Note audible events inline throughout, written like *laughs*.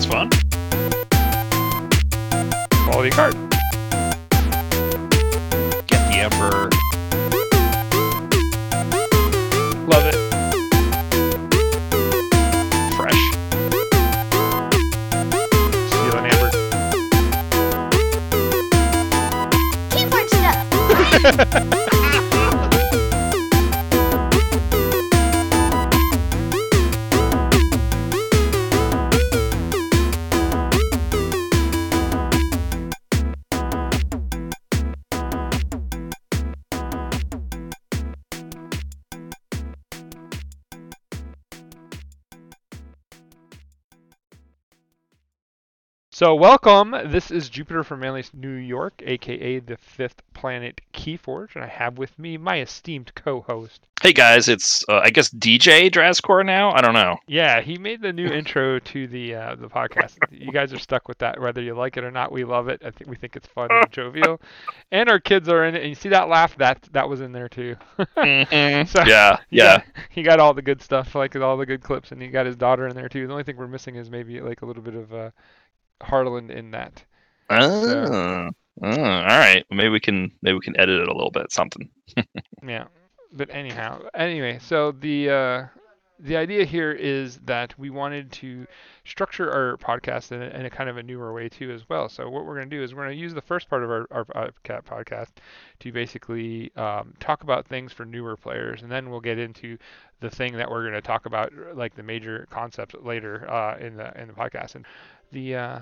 Sounds fun. Quality card. Get the Emperor. Love it. Fresh. Steel and amber. Keyboard stuff. *laughs* So welcome. This is Jupiter from Manly, New York, aka the fifth planet Keyforge, and I have with me my esteemed co-host. Hey guys, it's uh, I guess DJ Drascore now. I don't know. Yeah, he made the new *laughs* intro to the uh, the podcast. You guys are stuck with that, whether you like it or not. We love it. I think we think it's fun and *laughs* jovial, and our kids are in it. And you see that laugh? That that was in there too. *laughs* Mhm. So- yeah, yeah. got- he got all the good stuff, like all the good clips, and he got his daughter in there too. The only thing we're missing is maybe like a little bit of uh, Harland in that. Oh, oh, all right. Maybe we can maybe we can edit it a little bit. Something. *laughs* Yeah. But anyhow, anyway, so the uh, the idea here is that we wanted to structure our podcast in a, in a kind of a newer way too as well. So what we're going to do is we're going to use the first part of our, our podca- podcast to basically um, talk about things for newer players, and then we'll get into the thing that we're going to talk about, like the major concepts later uh, in the in the podcast. And the uh,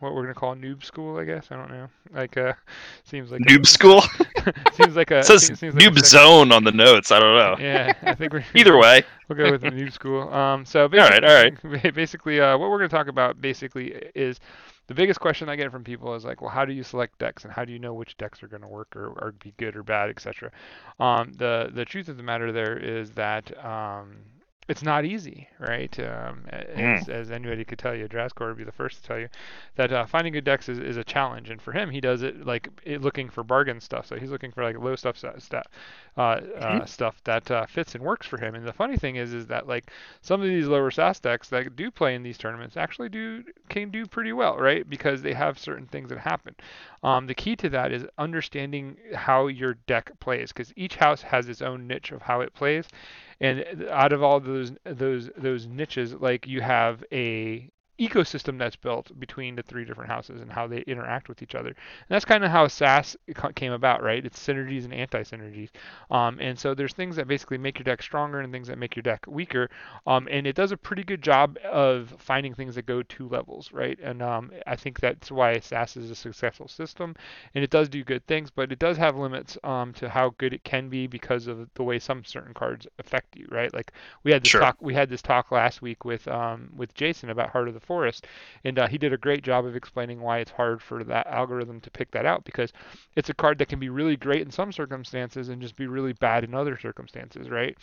what we're going to call noob school, I guess. I don't know. Like uh, *laughs* seems like a- Noob school. *laughs* seems like a it says seems, seems like a noob sec- zone on the notes. I don't know. yeah, I think we're *laughs* Either way. We'll go with the new school. Um, so All right, basically, all right. basically, uh, what we're going to talk about basically is the biggest question I get from people is like, well, how do you select decks and how do you know which decks are going to work or, or be good or bad, etc. Um, the the truth of the matter there is that um, it's not easy, right? Um, a- Mm. as, as anybody could tell you, Draskor would be the first to tell you that uh, finding good decks is, is a challenge, and for him, he does it like it, looking for bargain stuff. So he's looking for like low stuff, sta- uh, uh, stuff that uh, fits and works for him. And the funny thing is, is that like some of these lower SAS decks that do play in these tournaments actually do can do pretty well, right? Because they have certain things that happen. Um, the key to that is understanding how your deck plays, because each house has its own niche of how it plays, and out of all those those those niches, like you have a ecosystem that's built between the three different houses and how they interact with each other. And that's kind of how SAS ca- came about, right? It's synergies and anti-synergies. Um, and so there's things that basically make your deck stronger and things that make your deck weaker. Um, and it does a pretty good job of finding things that go two levels, right? And um, I think that's why SAS is a successful system. And it does do good things, but it does have limits um, to how good it can be because of the way some certain cards affect you, right? Like we had this Sure. talk we had this talk last week with um, with Jason about Heart of the Forest, and uh, he did a great job of explaining why it's hard for that algorithm to pick that out because it's a card that can be really great in some circumstances and just be really bad in other circumstances, right?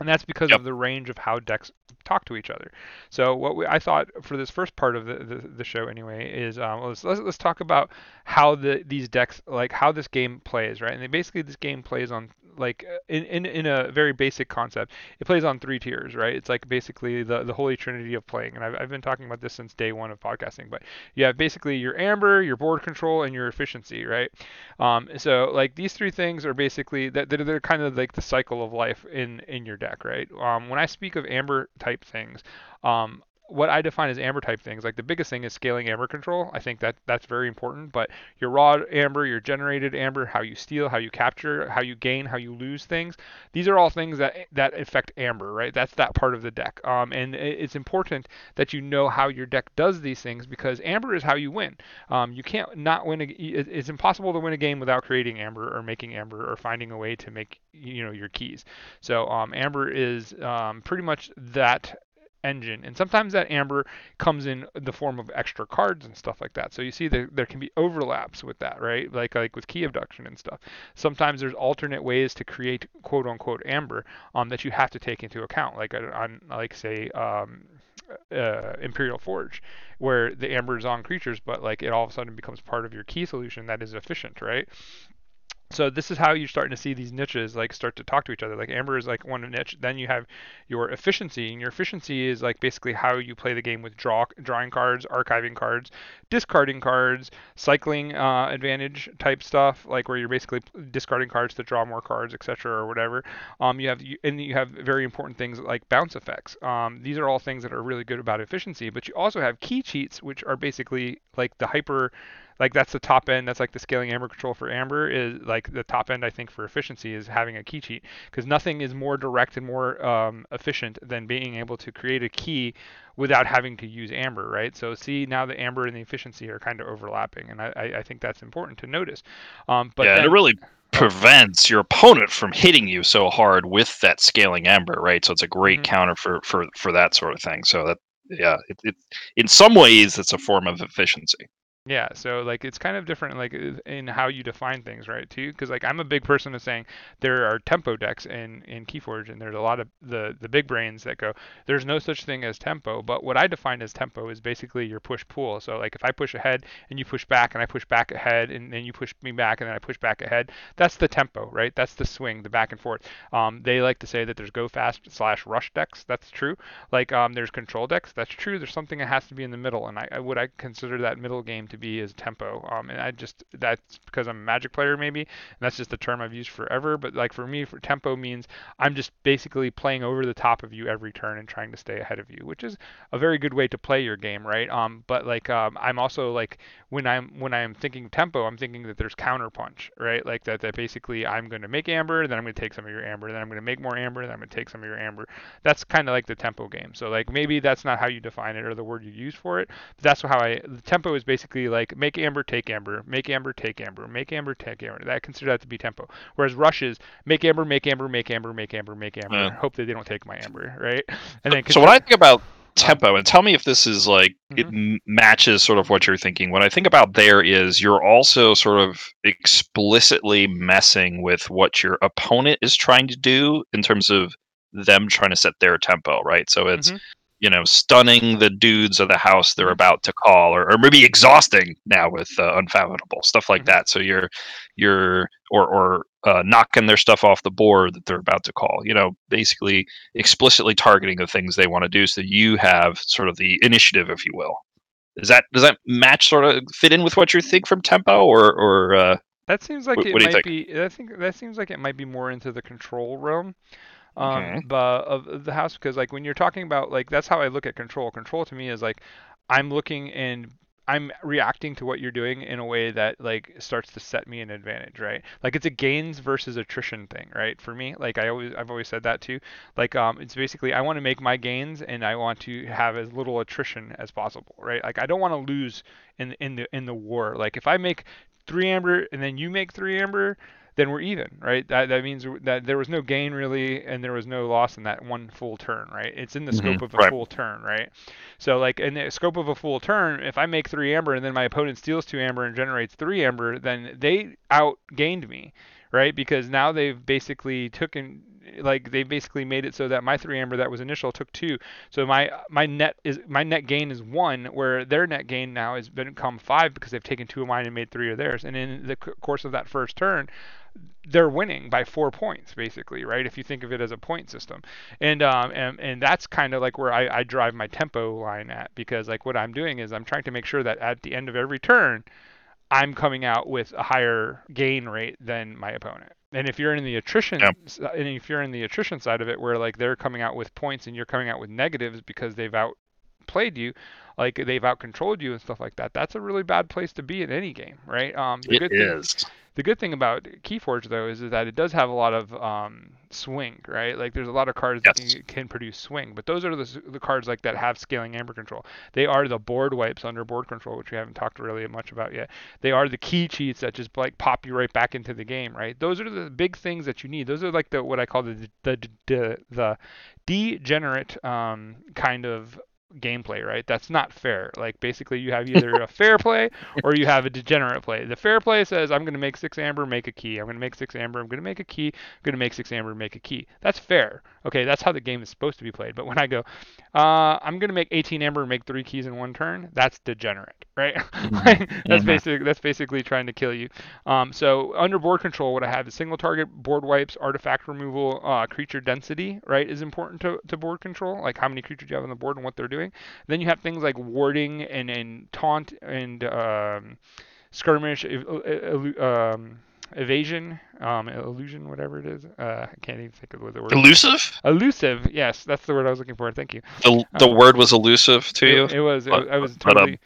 And that's because Yep. of the range of how decks talk to each other. So what we, I thought for this first part of the, the, the show anyway is um, let's, let's let's talk about how the these decks like how this game plays, right? And they, basically this game plays on like uh, in, in in a very basic concept. It plays on three tiers, right? It's like basically the the holy trinity of playing. And I've I've been talking about this since day one of podcasting, but you have basically your amber, your board control, and your efficiency, right? Um, so like these three things are basically that they're, they're kind of like the cycle of life in in your deck, right? Um, when I speak of amber type things, um, what I define as amber type things, like the biggest thing is scaling amber control. I think that that's very important. But your raw amber, your generated amber, how you steal, how you capture, how you gain, how you lose things, these are all things that that affect amber, right? That's that part of the deck. Um, and it's important that you know how your deck does these things because amber is how you win. Um, you can't not win. A, it's impossible to win a game without creating amber or making amber or finding a way to make you know your keys. So um, amber is um, pretty much that engine. And sometimes that amber comes in the form of extra cards and stuff like that. So you see there, there can be overlaps with that right? Like like with key abduction and stuff. Sometimes there's alternate ways to create quote unquote amber um, that you have to take into account. Like uh, on like say um, uh, Imperial Forge, where the amber is on creatures, but like it all of a sudden becomes part of your key solution that is efficient, right? So this is how you're starting to see these niches like start to talk to each other. Like amber is like one niche. Then you have your efficiency and your efficiency is like basically how you play the game with draw drawing cards archiving cards discarding cards cycling uh, advantage type stuff like where you're basically discarding cards to draw more cards etc or whatever. Um, you have and you have very important things like bounce effects. Um, these are all things that are really good about efficiency but you also have key cheats which are basically like the hyper like that's the top end. That's like the scaling Amber control for Amber is like the top end. I think for efficiency is having a key cheat because nothing is more direct and more um, efficient than being able to create a key without having to use Amber, right? So see now the Amber and the efficiency are kind of overlapping, and I, I think that's important to notice. Um, but yeah, then, it really prevents your opponent from hitting you so hard with that scaling Amber, right? So it's a great mm-hmm. counter for for for that sort of thing. So that yeah, it, it in some ways it's a form of efficiency. Yeah, so like it's kind of different like in how you define things, right? Too, because like I'm a big person of saying there are tempo decks in in Keyforge, and there's a lot of the the big brains that go there's no such thing as tempo. But what I define as tempo is basically your push pull. So like if I push ahead and you push back, and I push back ahead, and then you push me back, and then I push back ahead, that's the tempo, right? That's the swing, the back and forth. Um, they like to say that there's go fast slash rush decks. That's true. Like um, there's control decks. That's true. There's something that has to be in the middle, and I, I would I consider that middle game to to be is tempo. Um, and I just that's because I'm a Magic player maybe, and that's just the term I've used forever. But like for me, for tempo means I'm just basically playing over the top of you every turn and trying to stay ahead of you, which is a very good way to play your game, right? Um, but like um, I'm also like when I'm when I'm thinking tempo, I'm thinking that there's counterpunch, right? Like that that basically I'm going to make amber, then I'm going to take some of your amber, then I'm going to make more amber, then I'm going to take some of your amber. That's kind of like the tempo game. So like maybe that's not how you define it or the word you use for it. But that's how I the tempo is basically like make amber, take amber, make amber, take amber, make amber, take amber. I consider that to be tempo. Whereas rush is make amber, make amber, make amber, make amber, make amber. Yeah. Hope that they don't take my amber, right? And then so when I think about tempo and tell me if this is like mm-hmm. it matches sort of what you're thinking what i think about there is you're also sort of explicitly messing with what your opponent is trying to do in terms of them trying to set their tempo right so it's mm-hmm you know, stunning the dudes of the house they're about to call, or, or maybe exhausting now with uh, unfathomable stuff like mm-hmm. that. So you're you're or or uh, knocking their stuff off the board that they're about to call. You know, basically explicitly targeting the things they want to do, so you have sort of the initiative, if you will. Does that does that match sort of fit in with what you think from tempo, or or uh, that seems like it might be? I think that seems like it might be more into the control realm um, but of the house because like when you're talking about like that's how I look at control. Control to me is like I'm looking and I'm reacting to what you're doing in a way that like starts to set me an advantage, right? Like it's a gains versus attrition thing, right? For me, like I always I've always said that too. Like um it's basically I want to make my gains and I want to have as little attrition as possible, right? Like I don't want to lose in in the in the war. Like if I make 3 amber and then you make 3 amber, then we're even, right? That that means that there was no gain really, and there was no loss in that one full turn, right? It's in the mm-hmm. scope of a right. full turn, right? So like in the scope of a full turn, if I make three amber and then my opponent steals two amber and generates three amber, then they outgained me, right? Because now they've basically taken like they basically made it so that my three amber that was initial took two. So my my net is my net gain is one, where their net gain now has become five because they've taken two of mine and made three of theirs. And in the course of that first turn, they're winning by four points basically right? If you think of it as a point system. And um, and, and that's kind of like where I, I drive my tempo line at because like what i'm doing is i'm trying to make sure that at the end of every turn i'm coming out with a higher gain rate than my opponent. And if you're in the attrition and if you're in the attrition side of it where like they're coming out with points and you're coming out with negatives because they've outplayed you like they've outcontrolled you and stuff like that that's a really bad place to be in any game right? Um the it is. Thing, the good thing about Keyforge though is, is that it does have a lot of um, swing, right? Like there's a lot of cards yes. that can, can, produce swing, but those are the, the cards like that have scaling amber control. They are the board wipes under board control, which we haven't talked really much about yet. They are the key cheats that just like pop you right back into the game, right? Those are the big things that you need. Those are like the what I call the the the, the degenerate um, kind of gameplay, right? That's not fair. Like basically you have either a fair play or you have a degenerate play. The fair play says I'm going to make 6 amber, make a key. I'm going to make 6 amber, I'm going to make a key. I'm going to make 6 amber, make a key. That's fair. Okay, that's how the game is supposed to be played. But when I go uh, I'm going to make 18 amber and make 3 keys in one turn, that's degenerate, right? *laughs* Mm-hmm. that's Mhm. basically that's basically trying to kill you. Um, so under board control, what I have is single target board wipes, artifact removal, uh, creature density, right, is important to, to board control, like how many creatures you have on the board and what they're doing. Then you have things like warding and, and taunt and um, skirmish, um, evasion, um, illusion, whatever it is. Uh, I can't even think of what the word. Elusive? Elusive, yes, that's the word I was looking for. Thank you. The, the Um, word was elusive to you? It, it was. It, But- I was totally.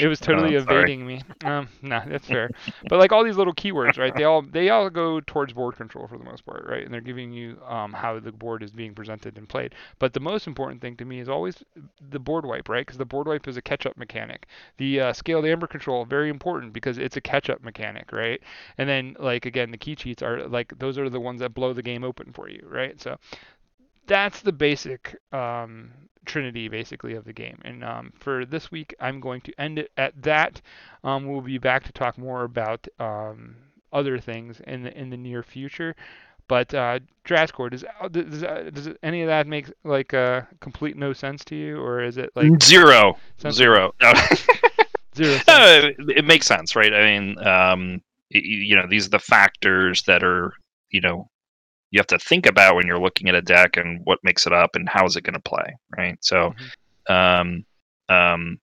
It was totally uh, evading me. Um, no, that's fair. but like all these little keywords, right? They all they all go towards board control for the most part, right? And they're giving you um, how the board is being presented and played. But the most important thing to me is always the board wipe, right? Because the board wipe is a catch-up mechanic. The uh, scaled amber control very important because it's a catch-up mechanic, right? And then like again, the key cheats are like those are the ones that blow the game open for you, right? So that's the basic um, trinity basically of the game. And um, for this week, I'm going to end it at that. Um, we'll be back to talk more about um, other things in the in the near future. But uh, Drascore, does uh, does, uh, does any of that make like uh, complete no sense to you, or is it like Zero. *laughs* Zero. No. Zero sense? No, it, it makes sense, right? I mean, um, you know, these are the factors that are, you know, you have to think about when you're looking at a deck and what makes it up and how is it going to play, right? So, um, um,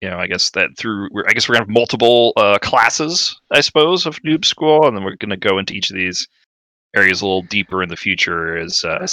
you know, I guess that through, we're, I guess we're gonna have multiple uh, classes, I suppose, of Noob School, and then we're gonna go into each of these areas a little deeper in the future. Is uh,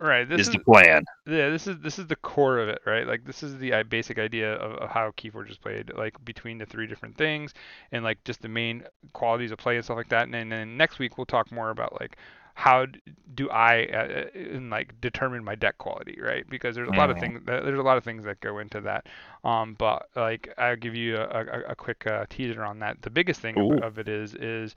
Right. This is is the plan? Yeah, this is this is the core of it, right? Like this is the uh, basic idea of, of how Keyforge is played, like between the three different things, and like just the main qualities of play and stuff like that. And then, then next week we'll talk more about like how do I uh, in like determine my deck quality, right? Because there's a lot of Mhm. things that, there's a lot of things that go into that. Um, but like I'll give you a, a, a quick uh, teaser on that. The biggest thing of, of it is is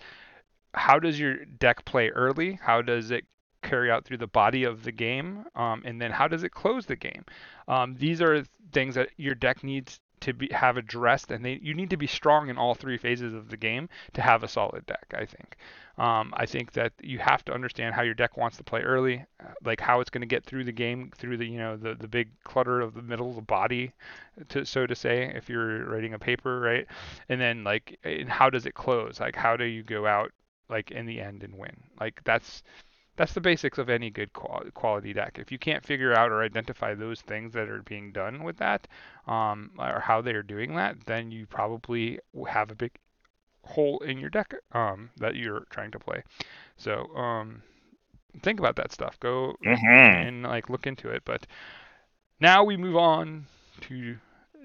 how does your deck play early? How does it carry out through the body of the game? Um, and then how does it close the game? Um, these are things that your deck needs to be have addressed, and they you need to be strong in all three phases of the game to have a solid deck. I think. Um, I think that you have to understand how your deck wants to play early, uh, like how it's going to get through the game, through the you know the the big clutter of the middle of the body, to so to say, if you're writing a paper, right? And then like, and how does it close? Like, how do you go out like in the end and win? Like that's that's the basics of any good quality deck. If you can't figure out or identify those things that are being done with that, um, or how they are doing that, then you probably have a big hole in your deck um, that you're trying to play. So um, think about that stuff. Go hmm and like look into it. But now we move on to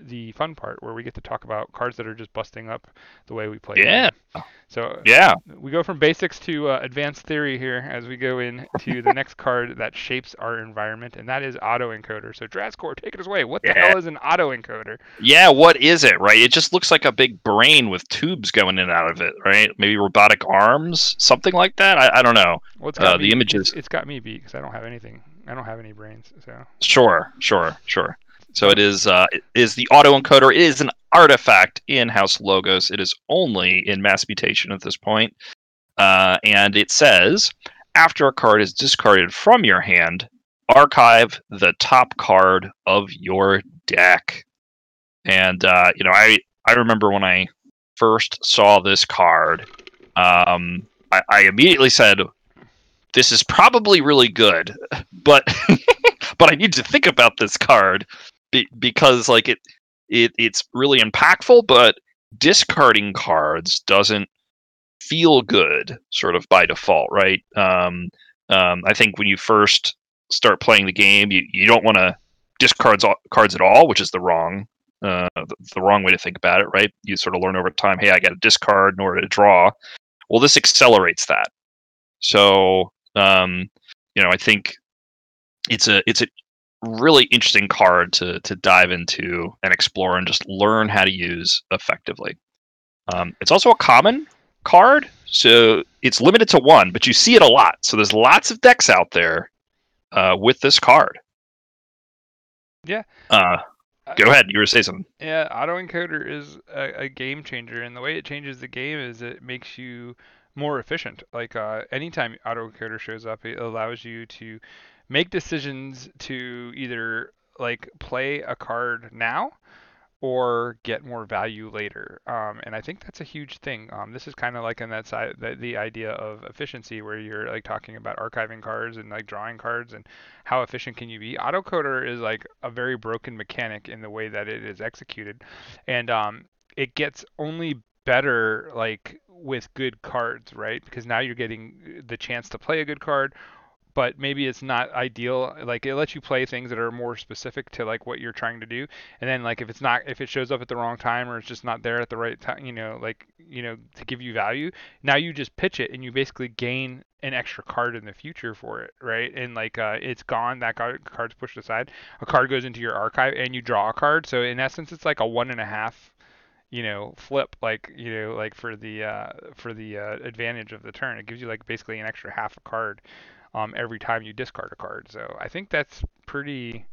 the fun part where we get to talk about cards that are just busting up the way we play. Yeah. game. So Yeah. we go from basics to uh, advanced theory here as we go into the *laughs* next card that shapes our environment, and that is autoencoder. So Drascore, take it away. What the Yeah. hell is an autoencoder? Yeah, what is it, right? It just looks like a big brain with tubes going in and out of it, right? Maybe robotic arms, something like that. I, I don't know. Well, Uh, the images- It's, it's got me beat because I don't have anything. I don't have any brains. So Sure, sure, sure. So it is uh, it is the autoencoder. It is an artifact in House Logos. It is only in mass mutation at this point. Uh, and it says after a card is discarded from your hand, archive the top card of your deck. And uh, you know, I I remember when I first saw this card, um, I, I immediately said, "This is probably really good," *laughs* but *laughs* but I need to think about this card be, because like it it it's really impactful, but discarding cards doesn't feel good sort of by default, right? Um, um, I think when you first start playing the game, you, you don't want to discard cards at all, which is the wrong uh, the, the wrong way to think about it, right? You sort of learn over time, hey, I got to discard in order to draw. Well, this accelerates that. So, um, you know, I think it's a it's a really interesting card to to dive into and explore and just learn how to use effectively. Um, it's also a common card, so it's limited to one, but you see it a lot. So there's lots of decks out there uh, with this card. Yeah. Uh, go ahead. You were saying something. Yeah, autoencoder is a, a, game changer, and the way it changes the game is it makes you more efficient. Like uh, anytime autoencoder shows up, it allows you to make decisions to either like play a card now or get more value later. Um, and I think that's a huge thing. Um, this is kind of like in that side, the, the, idea of efficiency, where you're like talking about archiving cards and like drawing cards and how efficient can you be. Autocoder is like a very broken mechanic in the way that it is executed, and um, it gets only better like with good cards, right? Because now you're getting the chance to play a good card but maybe it's not ideal. Like it lets you play things that are more specific to like what you're trying to do. And then like if it's not if it shows up at the wrong time or it's just not there at the right time, you know, like you know to give you value, now you just pitch it and you basically gain an extra card in the future for it, right? And like uh, it's gone, that card, card's pushed aside. A card goes into your archive and you draw a card. So in essence, it's like a one and a half you know flip like you know like for the uh, for the uh, advantage of the turn it gives you like basically an extra half a card um, every time you discard a card. So I think that's pretty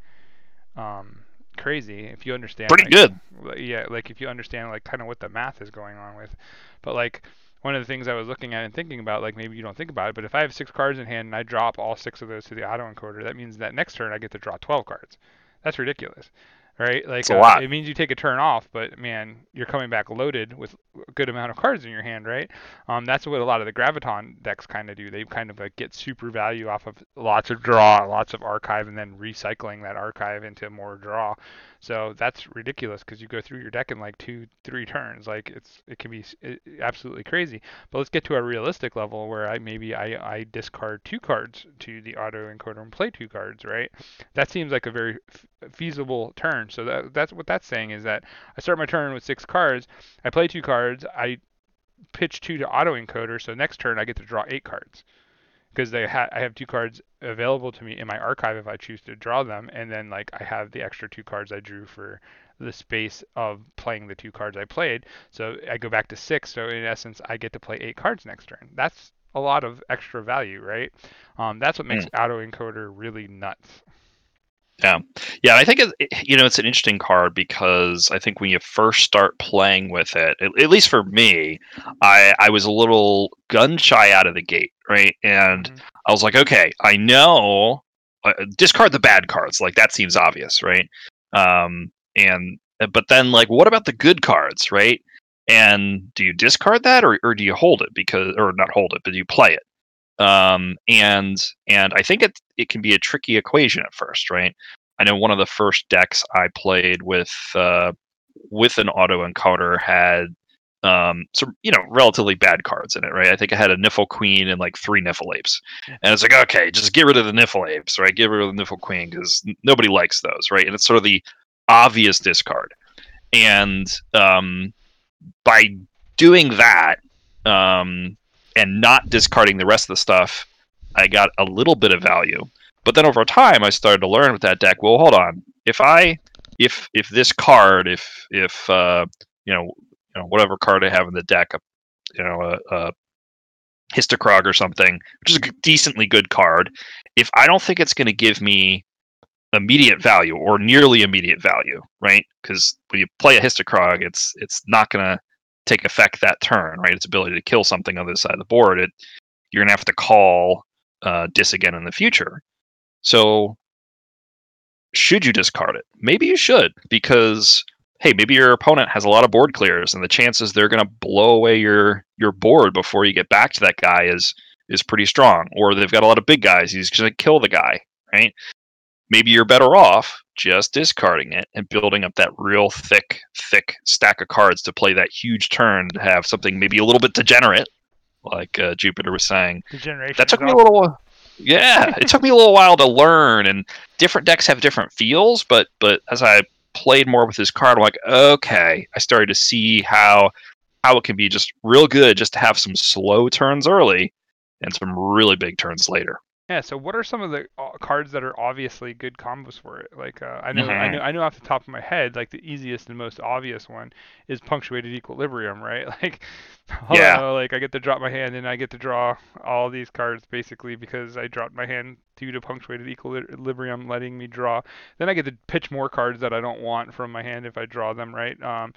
um, crazy if you understand. Pretty like, good. Yeah, like if you understand like kind of what the math is going on with, but like one of the things I was looking at and thinking about, like maybe you don't think about it, but if I have six cards in hand and I drop all six of those to the auto encoder, that means that next turn I get to draw 12 cards. That's ridiculous right? Like uh, it means you take a turn off, but man, you're coming back loaded with a good amount of cards in your hand, right? Um, that's what a lot of the graviton decks kind of do. They kind of like get super value off of lots of draw, lots of archive, and then recycling that archive into more draw. So that's ridiculous because you go through your deck in like two, three turns. Like it's it can be absolutely crazy. But let's get to a realistic level where I maybe I, I discard two cards to the auto encoder and play two cards, right? That seems like a very f- feasible turn. So that that's what that's saying is that I start my turn with six cards, I play two cards, I pitch two to auto encoder, so next turn I get to draw eight cards because they ha- I have two cards available to me in my archive if I choose to draw them, and then like I have the extra two cards I drew for the space of playing the two cards I played. So I go back to six. So in essence, I get to play eight cards next turn. That's a lot of extra value, right? Um, that's what makes mm. auto encoder really nuts. Yeah, yeah. I think it, you know it's an interesting card because I think when you first start playing with it, at, at least for me, I I was a little gun shy out of the gate, right? And mm-hmm. I was like, okay, I know, uh, discard the bad cards. Like that seems obvious, right? Um, and but then like, what about the good cards, right? And do you discard that or or do you hold it because or not hold it, but do you play it? Um, and and I think it it can be a tricky equation at first, right? I know one of the first decks I played with uh, with an auto encoder had um, some you know relatively bad cards in it, right? I think I had a Niffle Queen and like three Niffle Apes, and it's like okay, just get rid of the Niffle Apes, right? Get rid of the Niffle Queen because nobody likes those, right? And it's sort of the obvious discard, and um, by doing that, um, and not discarding the rest of the stuff, I got a little bit of value. But then over time, I started to learn with that deck. Well, hold on. If I, if if this card, if if uh, you know, you know, whatever card I have in the deck, you know, a, a Histocrog or something, which is a decently good card. If I don't think it's going to give me immediate value or nearly immediate value, right? Because when you play a Histocrog, it's it's not going to take effect that turn, right? Its ability to kill something on this side of the board, it you're gonna have to call uh, dis again in the future. So should you discard it? Maybe you should, because hey, maybe your opponent has a lot of board clears, and the chances they're gonna blow away your your board before you get back to that guy is is pretty strong. Or they've got a lot of big guys, he's gonna kill the guy, right? maybe you're better off just discarding it and building up that real thick, thick stack of cards to play that huge turn to have something maybe a little bit degenerate, like uh, Jupiter was saying. That took me a little. Yeah, it took me a little while to learn, and different decks have different feels. But but as I played more with this card, I'm like, okay, I started to see how how it can be just real good just to have some slow turns early and some really big turns later. Yeah. So, what are some of the uh, cards that are obviously good combos for it? Like, uh, I know, mm-hmm. I know, I know off the top of my head, like the easiest and most obvious one is punctuated equilibrium, right? *laughs* Like, *laughs* yeah. Know, like I get to drop my hand and I get to draw all these cards basically because I dropped my hand due to punctuated equilibrium letting me draw. Then I get to pitch more cards that I don't want from my hand if I draw them right. Um,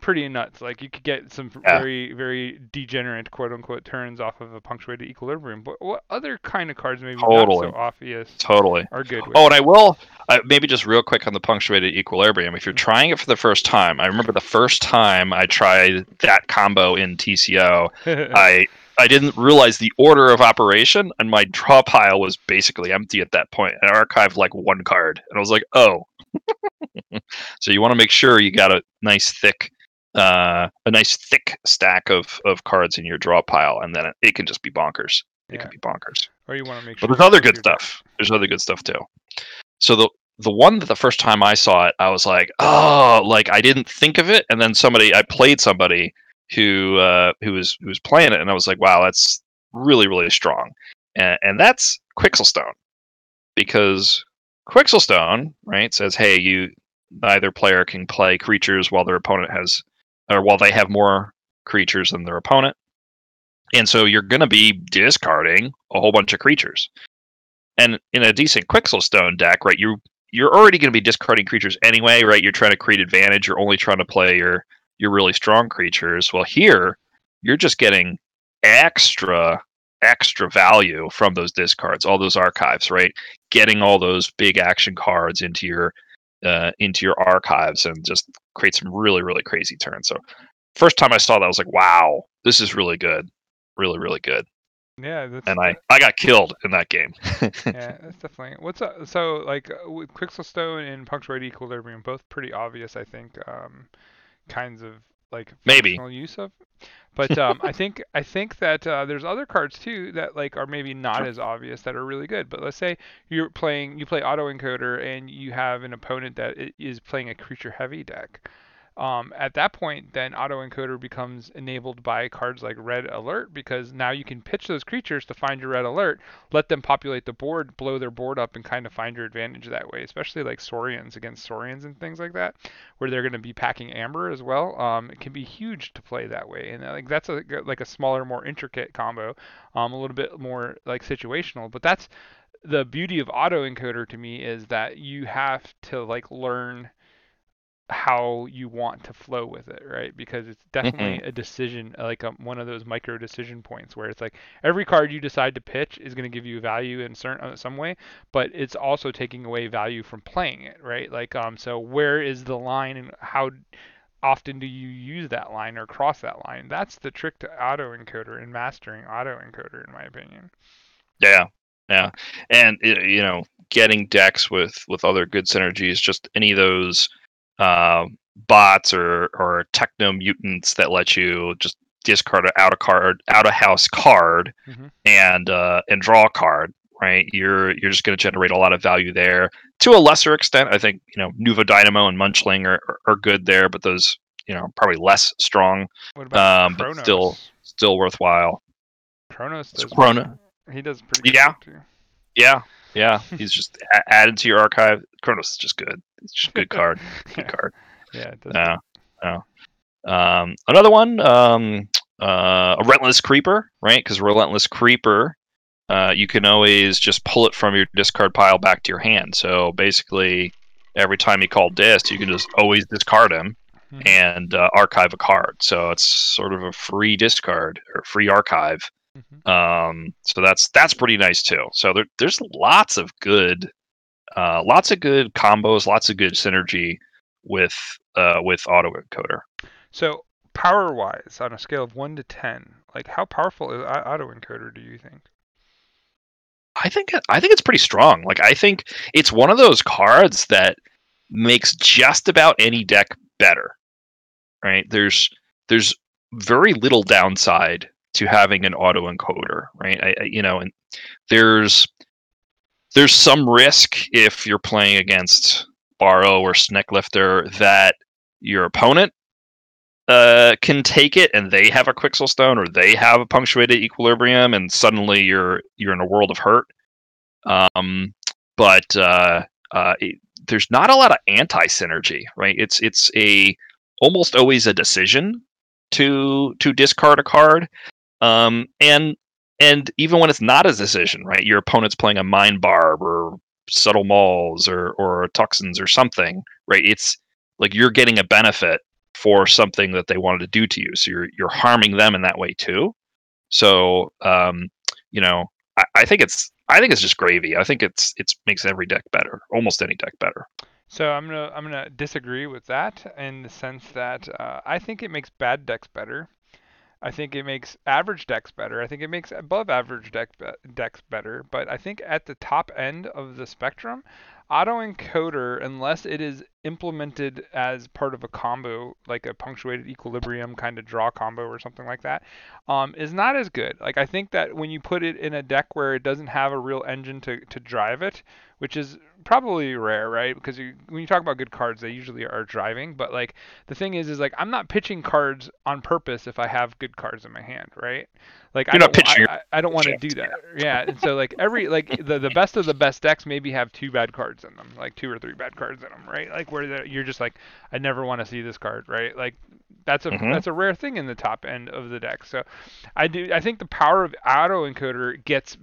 pretty nuts. Like you could get some yeah. very very degenerate quote unquote turns off of a punctuated equilibrium. But what other kind of cards maybe totally. not so obvious? Totally are good. oh, and I will uh, maybe just real quick on the punctuated equilibrium. If you're trying it for the first time, I remember the first time I tried that combo in TCO, *laughs* I I didn't realize the order of operation, and my draw pile was basically empty at that point. I archived like one card, and I was like, "Oh." *laughs* so you want to make sure you got a nice thick uh, a nice thick stack of, of cards in your draw pile, and then it, it can just be bonkers. It yeah. can be bonkers. Or you want to make sure. But there's other good stuff. There's other good stuff too. So the the one that the first time I saw it, I was like, oh, like I didn't think of it, and then somebody I played somebody who uh, who was who was playing it, and I was like, wow, that's really really strong, and, and that's Quixxle Stone, because Quixxle Stone right says, hey, you either player can play creatures while their opponent has or while they have more creatures than their opponent. And so you're going to be discarding a whole bunch of creatures. And in a decent Quixxle Stone deck, right, you you're already going to be discarding creatures anyway, right? You're trying to create advantage. You're only trying to play your your really strong creatures. Well, here you're just getting extra extra value from those discards, all those archives, right? Getting all those big action cards into your uh, into your archives and just create some really really crazy turns. So first time I saw that, I was like, wow, this is really good, really really good. Yeah, and I I got killed in that game. *laughs* yeah, that's definitely what's up. So like uh, with Quixxle Stone and Punctuated Equilibrium, both pretty obvious, I think, um, kinds of like maybe use of. But um, I think I think that uh, there's other cards too that like are maybe not sure. as obvious that are really good. But let's say you're playing you play autoencoder and you have an opponent that is playing a creature heavy deck. Um, at that point, then autoencoder becomes enabled by cards like Red Alert because now you can pitch those creatures to find your Red Alert, let them populate the board, blow their board up, and kind of find your advantage that way. Especially like Saurians against Saurians and things like that, where they're going to be packing Amber as well. Um, it can be huge to play that way, and like that's a like a smaller, more intricate combo, um, a little bit more like situational. But that's the beauty of autoencoder to me is that you have to like learn how you want to flow with it, right? Because it's definitely mm-hmm. a decision, like a, um, one of those micro decision points where it's like every card you decide to pitch is going to give you value in certain uh, some way, but it's also taking away value from playing it, right? Like um, so where is the line and how often do you use that line or cross that line? That's the trick to autoencoder and mastering autoencoder, in my opinion. Yeah, yeah, and you know, getting decks with with other good synergies, just any of those uh, bots or or techno mutants that let you just discard an out of card out of house card mm-hmm. and uh, and draw a card right? You're you're just going to generate a lot of value there. To a lesser extent i think you know nuva dynamo and munchling are, are, are good there but those you know probably less strong um, but still still worthwhile. Chronus does Chrono. he does pretty yeah. yeah yeah *laughs* he's just added to your archive Chronus is just good it's just a good card. *laughs* Good card. Yeah. It does yeah. Yeah. Um, another one, um, uh, a relentless creeper, right? Because relentless creeper, uh, you can always just pull it from your discard pile back to your hand. So basically, every time you call disc, you can just always discard him mm-hmm. and uh, archive a card. So it's sort of a free discard or free archive. Mm-hmm. Um, so that's that's pretty nice too. So there, there's lots of good uh, lots of good combos, lots of good synergy with uh, with autoencoder. So power wise, on a scale of one to ten, like how powerful is autoencoder? Do you think? I think I think it's pretty strong. Like I think it's one of those cards that makes just about any deck better. Right? There's there's very little downside to having an autoencoder, right? I, I, you know, and there's there's some risk if you're playing against Borrow or Sneklifter that your opponent uh, can take it and they have a Quixxle Stone or they have a punctuated equilibrium and suddenly you're you're in a world of hurt. Um, but uh, uh, it, there's not a lot of anti synergy, right? It's it's a almost always a decision to to discard a card, um, and and even when it's not a decision, right? Your opponent's playing a mind barb or subtle mauls or or toxins or something, right? It's like you're getting a benefit for something that they wanted to do to you. So you're you're harming them in that way too. So um, you know, I, I think it's I think it's just gravy. I think it's it's makes every deck better, almost any deck better. So I'm gonna I'm gonna disagree with that in the sense that uh, I think it makes bad decks better. I think it makes average decks better. I think it makes above average deck decks better. But I think at the top end of the spectrum, autoencoder, unless it is implemented as part of a combo, like a punctuated equilibrium kind of draw combo or something like that, um, is not as good. Like I think that when you put it in a deck where it doesn't have a real engine to, to drive it, which is probably rare, right? Because you, when you talk about good cards, they usually are driving. But like the thing is, is like I'm not pitching cards on purpose if I have good cards in my hand, right? Like You're I not don't, pitching I, I, I don't want to do that. Yeah, and so like every like the the best of the best decks maybe have two bad cards in them, like two or three bad cards in them, right? Like where you're just like I never want to see this card, right? Like that's a mm-hmm. that's a rare thing in the top end of the deck. So I do I think the power of auto encoder gets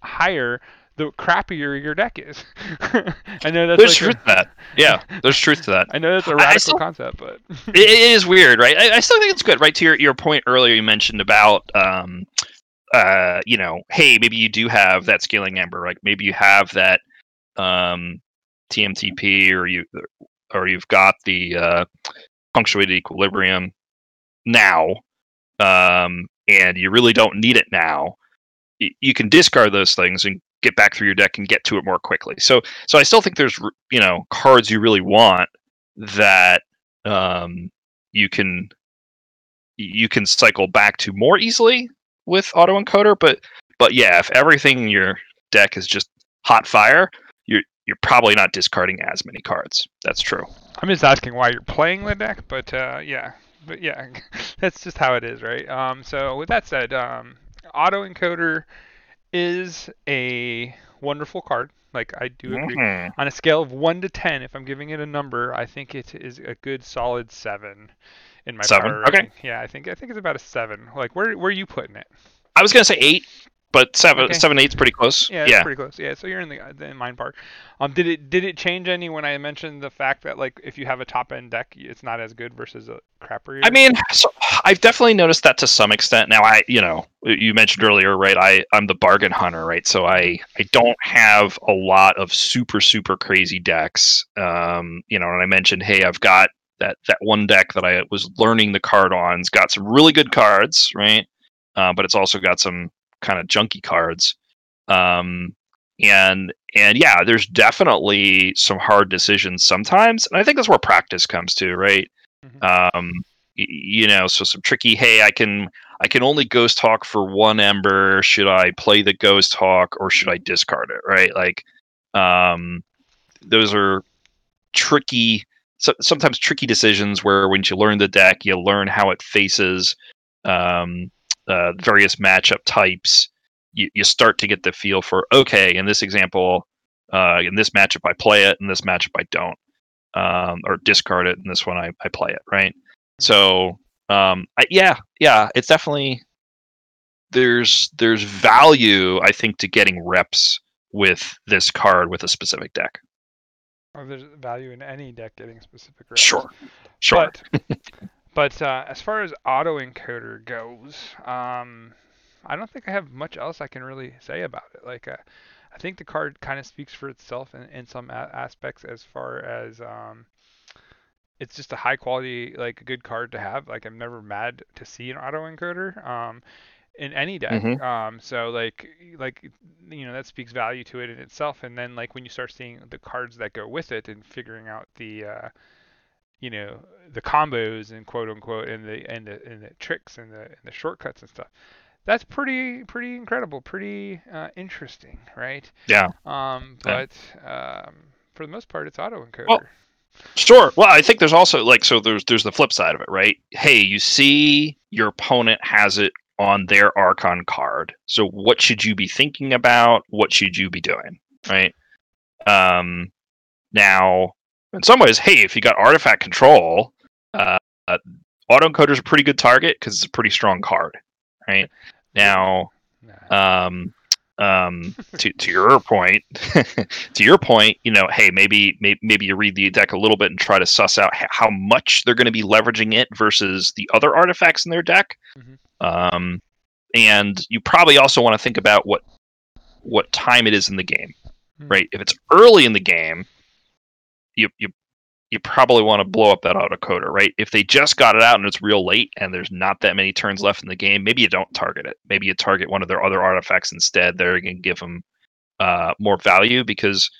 higher the crappier your deck is. *laughs* I know that's there's like truth a, to that. Yeah, there's truth to that. *laughs* I know that's a radical still, concept, but it, it is weird, right? I, I, still think it's good, right? To your your point earlier, you mentioned about um, uh, you know, hey, maybe you do have that scaling amber, like maybe you have that um, TMTP, or you or you've got the uh, punctuated equilibrium now, um, and you really don't need it now. You can discard those things and get back through your deck and get to it more quickly. So so I still think there's you know cards you really want that um, you can you can cycle back to more easily with auto encoder. But but yeah, if everything in your deck is just hot fire, you're you're probably not discarding as many cards. That's true. I'm just asking why you're playing the deck, but uh, yeah, but yeah, *laughs* that's just how it is, right? Um, so with that said, um, auto encoder is a wonderful card. Like I do agree. Mm-hmm. On a scale of one to ten, if I'm giving it a number, I think it is a good solid seven in my seven. Okay. Yeah, I think I think it's about a seven. Like where where are you putting it? I was gonna say eight but seven okay. seven eight's pretty close. Yeah, yeah, pretty close. Yeah, so you're in the, the mind part. Um, did it did it change any when I mentioned the fact that like if you have a top end deck, it's not as good versus a crapper? I mean, so I've definitely noticed that to some extent. Now, I you know you mentioned earlier, right? I I'm the bargain hunter, right? So I I don't have a lot of super super crazy decks. Um, you know, and I mentioned, hey, I've got that that one deck that I was learning the card on. It's got some really good cards, right? Uh, but it's also got some kind of junky cards. Um, and and yeah, there's definitely some hard decisions sometimes, and I think that's where practice comes to, right? Mm-hmm. Um, y- you know, so some tricky. Hey, I can I can only ghost hawk for one ember. Should I play the ghost hawk or should I discard it? Right? Like, um, those are tricky. So, sometimes tricky decisions where when you learn the deck, you learn how it faces um, uh, various matchup types, you, you start to get the feel for okay, in this example, uh, in this matchup I play it, in this matchup I don't, um, or discard it, in this one I, I play it, right? Mm-hmm. So um, I, yeah, yeah, it's definitely there's there's value I think to getting reps with this card with a specific deck. Or there's value in any deck getting specific reps. Sure, sure. But, *laughs* But uh, as far as autoencoder goes, um, I don't think I have much else I can really say about it. Like, uh, I think the card kind of speaks for itself in, in some a- aspects as far as um, it's just a high quality, like a good card to have. Like, I'm never mad to see an autoencoder. Um, in any deck. Mm-hmm. Um, so like like you know that speaks value to it in itself. And then like when you start seeing the cards that go with it and figuring out the uh, you know the combos and quote unquote and the and the and the tricks and the and the shortcuts and stuff that's pretty pretty incredible pretty uh, interesting right yeah um but yeah. um for the most part it's auto encoder well, sure well i think there's also like so there's there's the flip side of it right hey you see your opponent has it on their archon card so what should you be thinking about what should you be doing right um now in some ways, hey, if you got artifact control, uh, uh, autoencoder is a pretty good target because it's a pretty strong card, right? Now, Um, um, to to your point, *laughs* to your point, you know, hey, maybe, maybe maybe you read the deck a little bit and try to suss out how much they're going to be leveraging it versus the other artifacts in their deck. Mm-hmm. Um, and you probably also want to think about what what time it is in the game, mm-hmm. right? If it's early in the game, you you you probably want to blow up that autocoder, right? If they just got it out and it's real late and there's not that many turns left in the game, maybe you don't target it. Maybe you target one of their other artifacts instead. They're going to give them uh, more value because,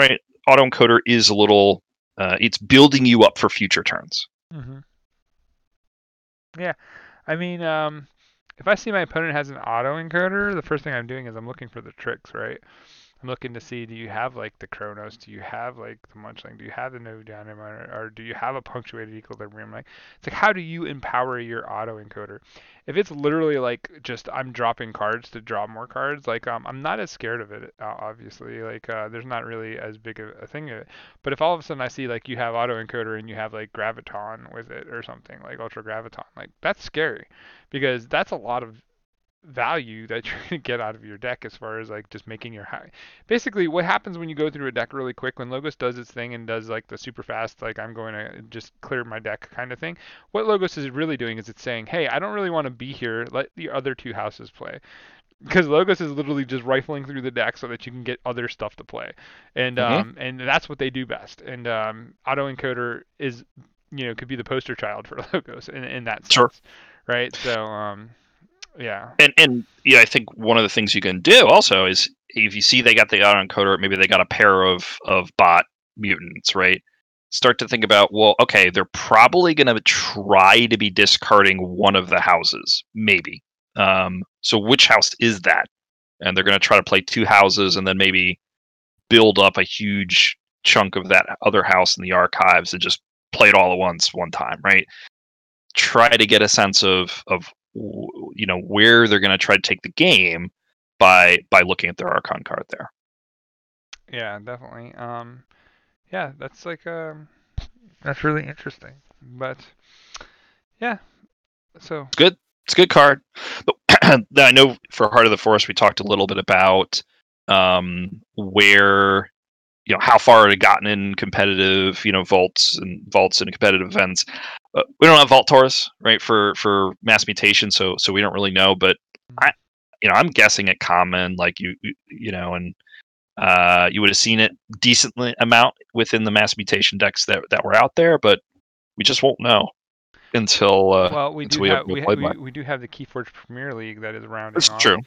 right, autoencoder is a little, uh, it's building you up for future turns. Mm-hmm. Yeah, I mean, um, if I see my opponent has an auto encoder, the first thing I'm doing is I'm looking for the tricks, right? I'm looking to see do you have like the Chronus, do you have like the Munchling, do you have the No Dynamite, or, or do you have a punctuated equilibrium? Like it's like how do you empower your auto encoder? If it's literally like just I'm dropping cards to draw more cards, like um, I'm not as scared of it. Uh, obviously, like uh, there's not really as big a, a thing of it. But if all of a sudden I see like you have auto encoder and you have like gravitron with it or something like ultra gravitron, like that's scary because that's a lot of value that *laughs* you're going to get out of your deck as far as like just making your high. Basically, what happens when you go through a deck really quick, when Logos does its thing and does like the super fast, like I'm going to just clear my deck kind of thing, what Logos is really doing is it's saying, hey, I don't really want to be here. Let the other two houses play. Because Logos is literally just rifling through the deck so that you can get other stuff to play, and mm-hmm. um, and that's what they do best. And um, Auto Encoder is, you know, could be the poster child for *laughs* Logos in in that sense, sure. right? So um, yeah. And and yeah, I think one of the things you can do also is if you see they got the auto encoder, maybe they got a pair of of bot mutants, right? Start to think about, well, okay, they're probably going to try to be discarding one of the houses, maybe. Um, so which house is that? And they're going to try to play two houses and then maybe build up a huge chunk of that other house in the archives and just play it all at once one time, right? Try to get a sense of of you know where they're going to try to take the game by by looking at their archon card there. Yeah definitely. Um yeah that's like um that's really interesting. but yeah so. It's good. It's a good card. But *clears throat* i know for heart of the forest we talked a little bit about um where you know how far it had gotten in competitive you know vaults and vaults and competitive events. Uh, we don't have vault taurus right for for mass mutation so so we don't really know but i you know i'm guessing at common like you you know and uh you would have seen it decently amount within the mass mutation decks that that were out there but we just won't know until uh well we do we have, we, we, we, do have the keyforge premier league that is around that's true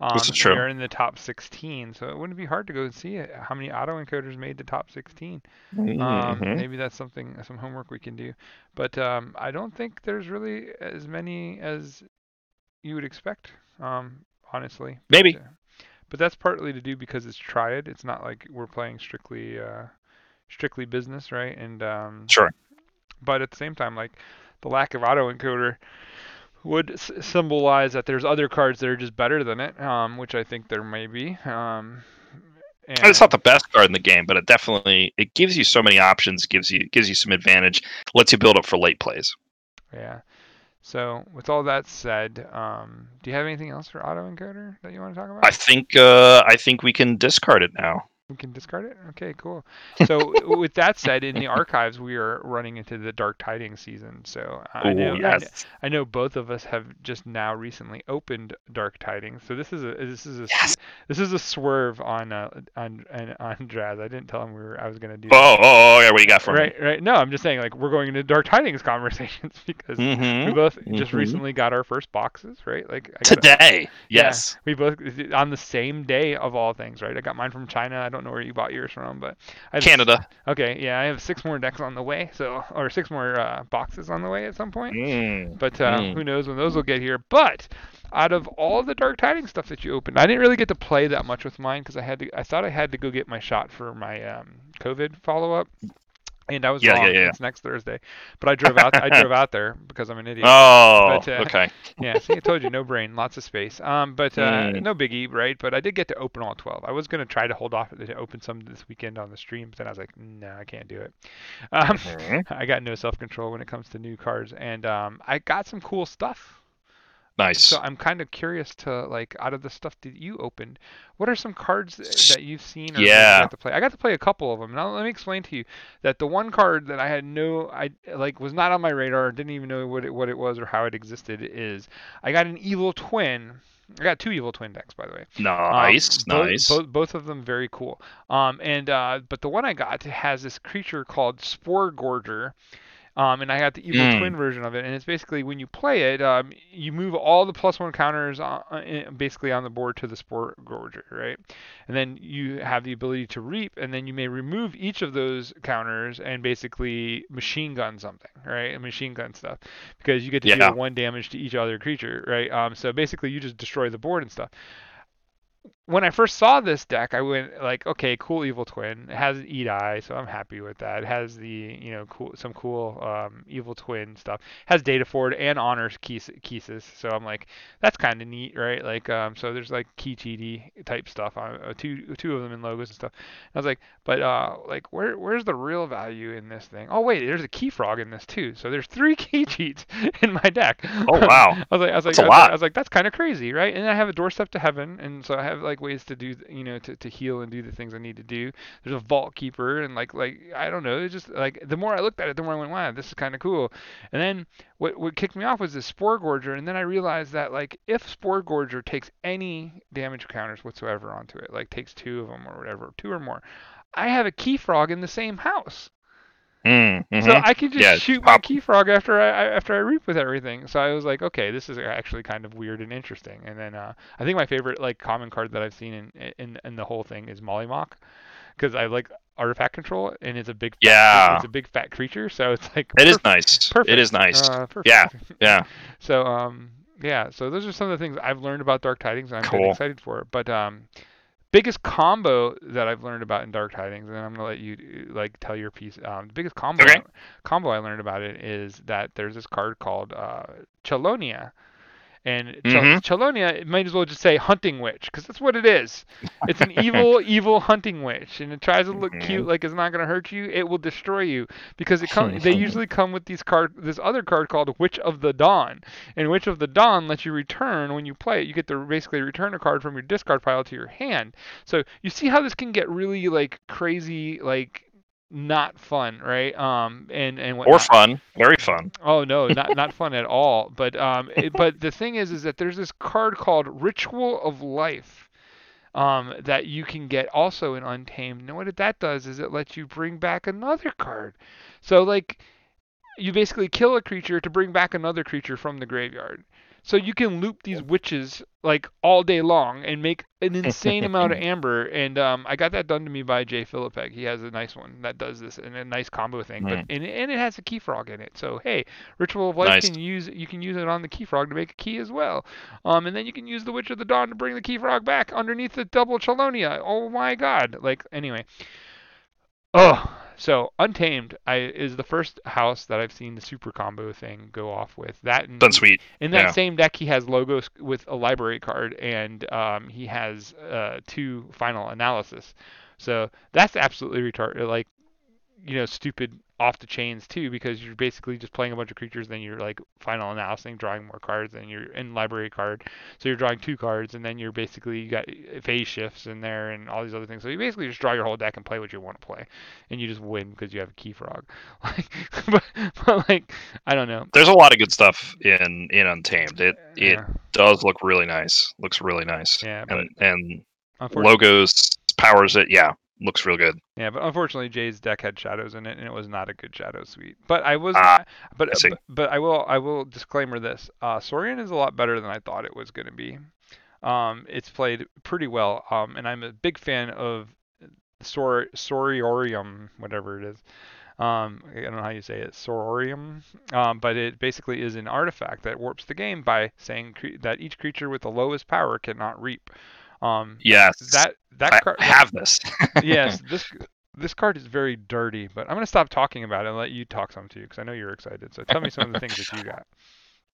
um, this is true. They're in the top 16, so it wouldn't be hard to go and see it, how many auto encoders made the top 16. Um, mm-hmm. Um, maybe that's something, some homework we can do. But um, I don't think there's really as many as you would expect, um, honestly. Maybe. But, uh, but, that's partly to do because it's triad. It's not like we're playing strictly, uh, strictly business, right? And um, sure. But at the same time, like the lack of auto encoder would s- symbolize that there's other cards that are just better than it, um, which I think there may be. Um, and it's not the best card in the game, but it definitely it gives you so many options, gives you gives you some advantage, lets you build up for late plays. Yeah. So with all that said, um, do you have anything else for auto encoder that you want to talk about? I think uh, I think we can discard it now. We can discard it. Okay, cool. *laughs* So with that said, in the archives, we are running into the Dark Tidings season. So I Ooh, know yes. I, I, know both of us have just now recently opened Dark Tidings. So this is a this is a yes. this is a swerve on uh, on on Draz. I didn't tell him we were I was gonna do. Oh, oh, oh, yeah. What you got for right, me? Right, No, I'm just saying like we're going into Dark Tidings conversations *laughs* because mm-hmm. we both mm-hmm. just recently got our first boxes, right? Like today. yes. Yeah, we both on the same day of all things, right? I got mine from China. I don't know where you bought yours from, but I've, Canada. Okay, yeah, I have six more decks on the way, so or six more uh, boxes on the way at some point. Mm. But uh, mm. who knows when those will get here? But out of all the Dark Tidings stuff that you opened, I didn't really get to play that much with mine because I had to. I thought I had to go get my shot for my um, COVID follow up. And I was yeah, wrong. Yeah, yeah. It's next Thursday, but I drove out. I drove *laughs* out there because I'm an idiot. Oh, but, uh, okay. *laughs* yeah, see, I told you, no brain, lots of space. Um, but uh, Mm. no biggie, right? But I did get to open all 12. I was gonna try to hold off to open some this weekend on the stream, but then I was like, no, I can't do it. Um, Mhm. *laughs* I got no self-control when it comes to new cards, and um, I got some cool stuff. Nice. So I'm kind of curious to like out of the stuff that you opened, what are some cards that you've seen or Yeah. got to play? I got to play a couple of them. Now let me explain to you that the one card that I had no I like was not on my radar, didn't even know what it what it was or how it existed is I got an evil twin. I got two evil twin decks by the way. Um, nice. both, nice. Both, both of them very cool. Um, and uh, but the one I got has this creature called Spore Gorger. Um, and I got the evil Mm. twin version of it, and it's basically when you play it, um, you move all the plus one counters on, uh, basically on the board to the Spore Gorger, right? And then you have the ability to reap, and then you may remove each of those counters and basically machine gun something, right? And machine gun stuff, because you get to Yeah. deal one damage to each other creature, right? Um, so basically you just destroy the board and stuff when I first saw this deck, I went like, okay, cool evil twin. It has Eye, so I'm happy with that. It has the you know cool some cool um, evil twin stuff. It has Data Forge and Honors Keys, Keesis, so I'm like, that's kind of neat, right? Like, um, so there's like key TD type stuff on uh, two two of them in logos and stuff. I was like, but uh, like where where's the real value in this thing? Oh wait, there's a Keyfrog in this too. So there's three *laughs* key cheats in my deck. Oh, wow. *laughs* I was like, I was like, I was like. I was like, that's kind of crazy, right? And I have a doorstep to heaven, and so I have like ways to do, you know, to, to heal and do the things I need to do. There's a vault keeper, and like like I don't know, it's just like the more I looked at it, the more I went, wow, this is kind of cool. And then what what kicked me off was this spore gorger, and then I realized that like if spore gorger takes any damage counters whatsoever onto it, like takes two of them or whatever, two or more, I have a Keyfrog in the same house. Mm, mhm. So I can just shoot my Keyfrog after I after I reap with everything. So I was like, okay, this is actually kind of weird and interesting. And then uh, I think my favorite like common card that I've seen in in, in the whole thing is Mollymawk, because I like artifact control and it's a big fat, Yeah. it's a big fat creature. So it's like it is perf- nice. perfect. It is nice. Uh. Yeah, yeah. so um yeah, so those are some of the things I've learned about Dark Tidings and I'm Cool. excited for it. But um biggest combo that I've learned about in Dark Tidings, and I'm gonna let you like tell your piece. Um, the biggest combo Okay. combo I learned about it is that there's this card called uh, Chelonia. And Mhm. Chelonia, it might as well just say hunting witch, because that's what it is. It's an evil, *laughs* evil hunting witch, and it tries to look Mhm. cute, like it's not gonna hurt you. It will destroy you because it come, *laughs* they usually come with these card, this other card called Witch of the Dawn, and Witch of the Dawn lets you return when you play it. You get to basically return a card from your discard pile to your hand. So you see how this can get really like crazy, like not fun, right? Um, and and Or fun. Very fun. Oh no, not not *laughs* fun at all. But um, it, but the thing is, is that there's this card called Ritual of Life, um, that you can get also in Untamed. And what that does is it lets you bring back another card. So like, you basically kill a creature to bring back another creature from the graveyard. So you can loop these witches like all day long and make an *laughs* insane amount of amber. And um, I got that done to me by Jay Philippek. He has a nice one that does this and a nice combo thing. But Mm. and, and it has a Keyfrog in it. So hey, Ritual of Life Nice. can use you can use it on the Keyfrog to make a key as well. Um, and then you can use the Witch of the Dawn to bring the Keyfrog back underneath the double Chelonia. Oh my God! Like anyway. Oh, so Untamed I, is the first house that I've seen the super combo thing go off with. That and Done sweet. in that Yeah. same deck, he has logos with a library card, and um, he has uh, two final analysis. So that's absolutely retarded, like you know, stupid off the chains too, because you're basically just playing a bunch of creatures, then you're like final analyzing, drawing more cards, and you're in library card, so you're drawing two cards, and then you're basically you got eh, phase shifts in there and all these other things. So you basically just draw your whole deck and play what you want to play, and you just win because you have a Keyfrog. *laughs* Like, *laughs* but, but like I don't know. There's a lot of good stuff in in Untamed. It it Yeah, does look really nice. Looks really nice. yeah, but And and logos powers it. Yeah, looks real good. Yeah, but unfortunately, Jay's deck had shadows in it, and it was not a good shadow suite. But I was, Ah, but, I but but I will I will disclaimer this: uh, Sorian is a lot better than I thought it was going to be. Um, it's played pretty well, um, and I'm a big fan of Sor Soriorium, whatever it is. Um, I don't know how you say it, Sororium, um, but it basically is an artifact that warps the game by saying cre- that each creature with the lowest power cannot reap. Um, Yes. that that I card, have this. *laughs* yes, this this card is very dirty, but I'm gonna stop talking about it and let you talk some too, because I know you're excited. So tell me some of the things that you got. *laughs*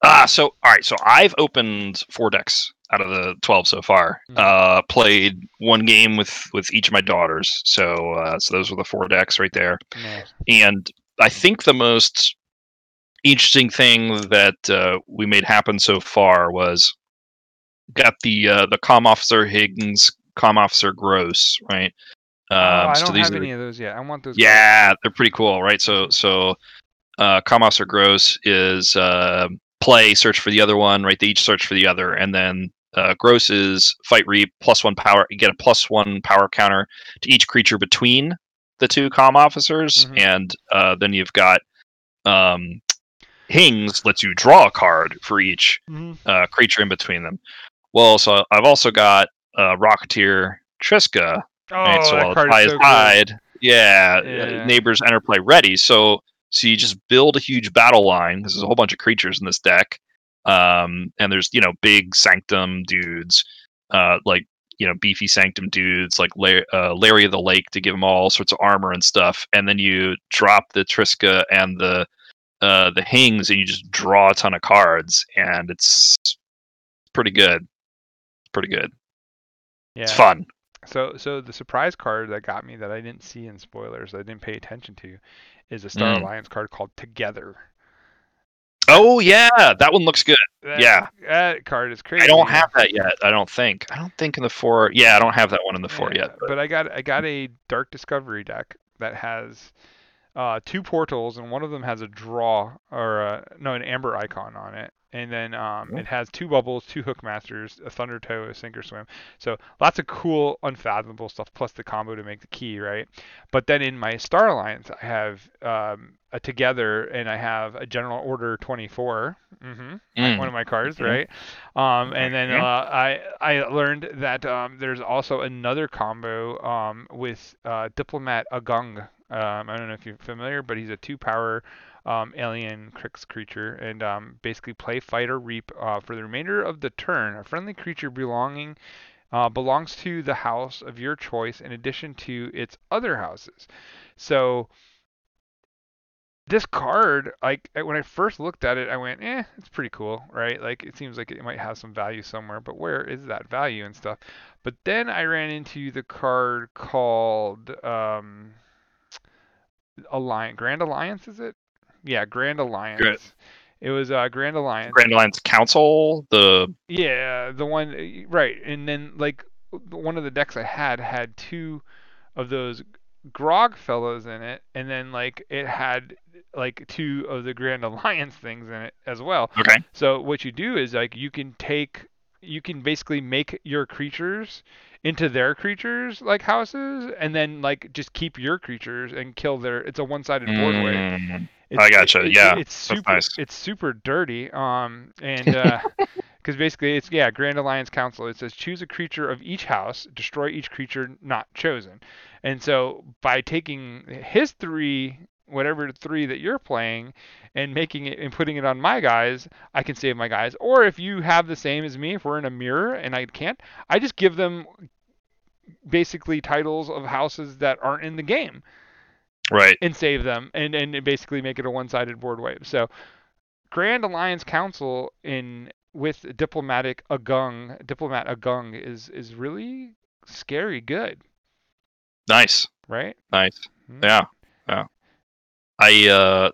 Ah, so all right. So I've opened four decks out of the twelve so far. Mhm. Uh, played one game with with each of my daughters. So uh, so those were the four decks right there. Nice. And I think the most interesting thing that uh, we made happen so far was got the uh, the com officer Higgins, com officer Gross, right? oh, I Um, so don't these have are- any of those yet. I want those. yeah, they're pretty cool, right? So so uh Com Officer Gross is uh play, search for the other one, right? They each search for the other, and then uh Gross is fight reap plus one power you get a plus one power counter to each creature between the two com officers, Mhm. and uh then you've got um Hings lets you draw a card for each Mhm. uh, creature in between them. Well, so I've also got uh, Rocketeer Triska, Oh? So that card is so cool. hide, yeah, uh, Yeah. neighbors enter play ready. So so you just build a huge battle line. There's a whole bunch of creatures in this deck, um, and there's you know big Sanctum dudes, uh, like you know beefy Sanctum dudes like La- uh, Larry of the Lake to give them all sorts of armor and stuff, and then you drop the Triska and the uh, the Hings, and you just draw a ton of cards, and it's pretty good. Pretty good. Yeah. It's fun. So so the surprise card that got me that I didn't see in spoilers, I didn't pay attention to, is a Star Mm. Alliance card called Together. Oh yeah, that one looks good. That, Yeah. That card is crazy. I don't have that yet. I don't think. I don't think in the four. Yeah, I don't have that one in the four Yeah, yet. But, But I got I got a Dark Discovery deck that has uh, two portals, and one of them has a draw or a, no an amber icon on it, and then um, Cool. it has two bubbles, two hookmasters, a thunder toe, a sink or swim. So lots of cool, unfathomable stuff, plus the combo to make the key, right? But then in my Star Alliance, I have um, a together, and I have a General Order 24. Mm-hmm Mm. one of my cards, Okay. right? Um, and then uh, I I learned that um, there's also another combo um, with uh, Diplomat Agung. Um, I don't know if you're familiar, but he's a two-power um, alien Crix creature, and um, basically play fight or reap uh, for the remainder of the turn. A friendly creature belonging uh, belongs to the house of your choice in addition to its other houses. So this card, like when I first looked at it, I went, eh, it's pretty cool, right? Like it seems like it might have some value somewhere, but where is that value and stuff? But then I ran into the card called um, Alliance, Grand Alliance, is it? Yeah, Grand Alliance. It was uh, Grand Alliance. Grand Alliance Council, the Yeah, the one uh, right, and then like one of the decks I had had two of those grog fellows in it, and then like it had like two of the Grand *laughs* Alliance things in it as well. okay. So what you do is like you can take you can basically make your creatures into their creatures like houses and then like just keep your creatures and kill their it's a one-sided board way. It's, I gotcha, it- yeah, it's super. nice. It's super dirty. Um, and *laughs* because basically it's yeah, Grand Alliance Council. It says choose a creature of each house, destroy each creature not chosen. And so by taking his three, whatever three that you're playing, and making it and putting it on my guys, I can save my guys. Or if you have the same as me, if we're in a mirror and I can't, I just give them basically titles of houses that aren't in the game Right. and save them and and basically make it a one-sided board wave. So Grand Alliance Council in with diplomatic agung diplomat agung is is really scary good, Nice. right? Nice. Mhm. Yeah. Yeah. I uh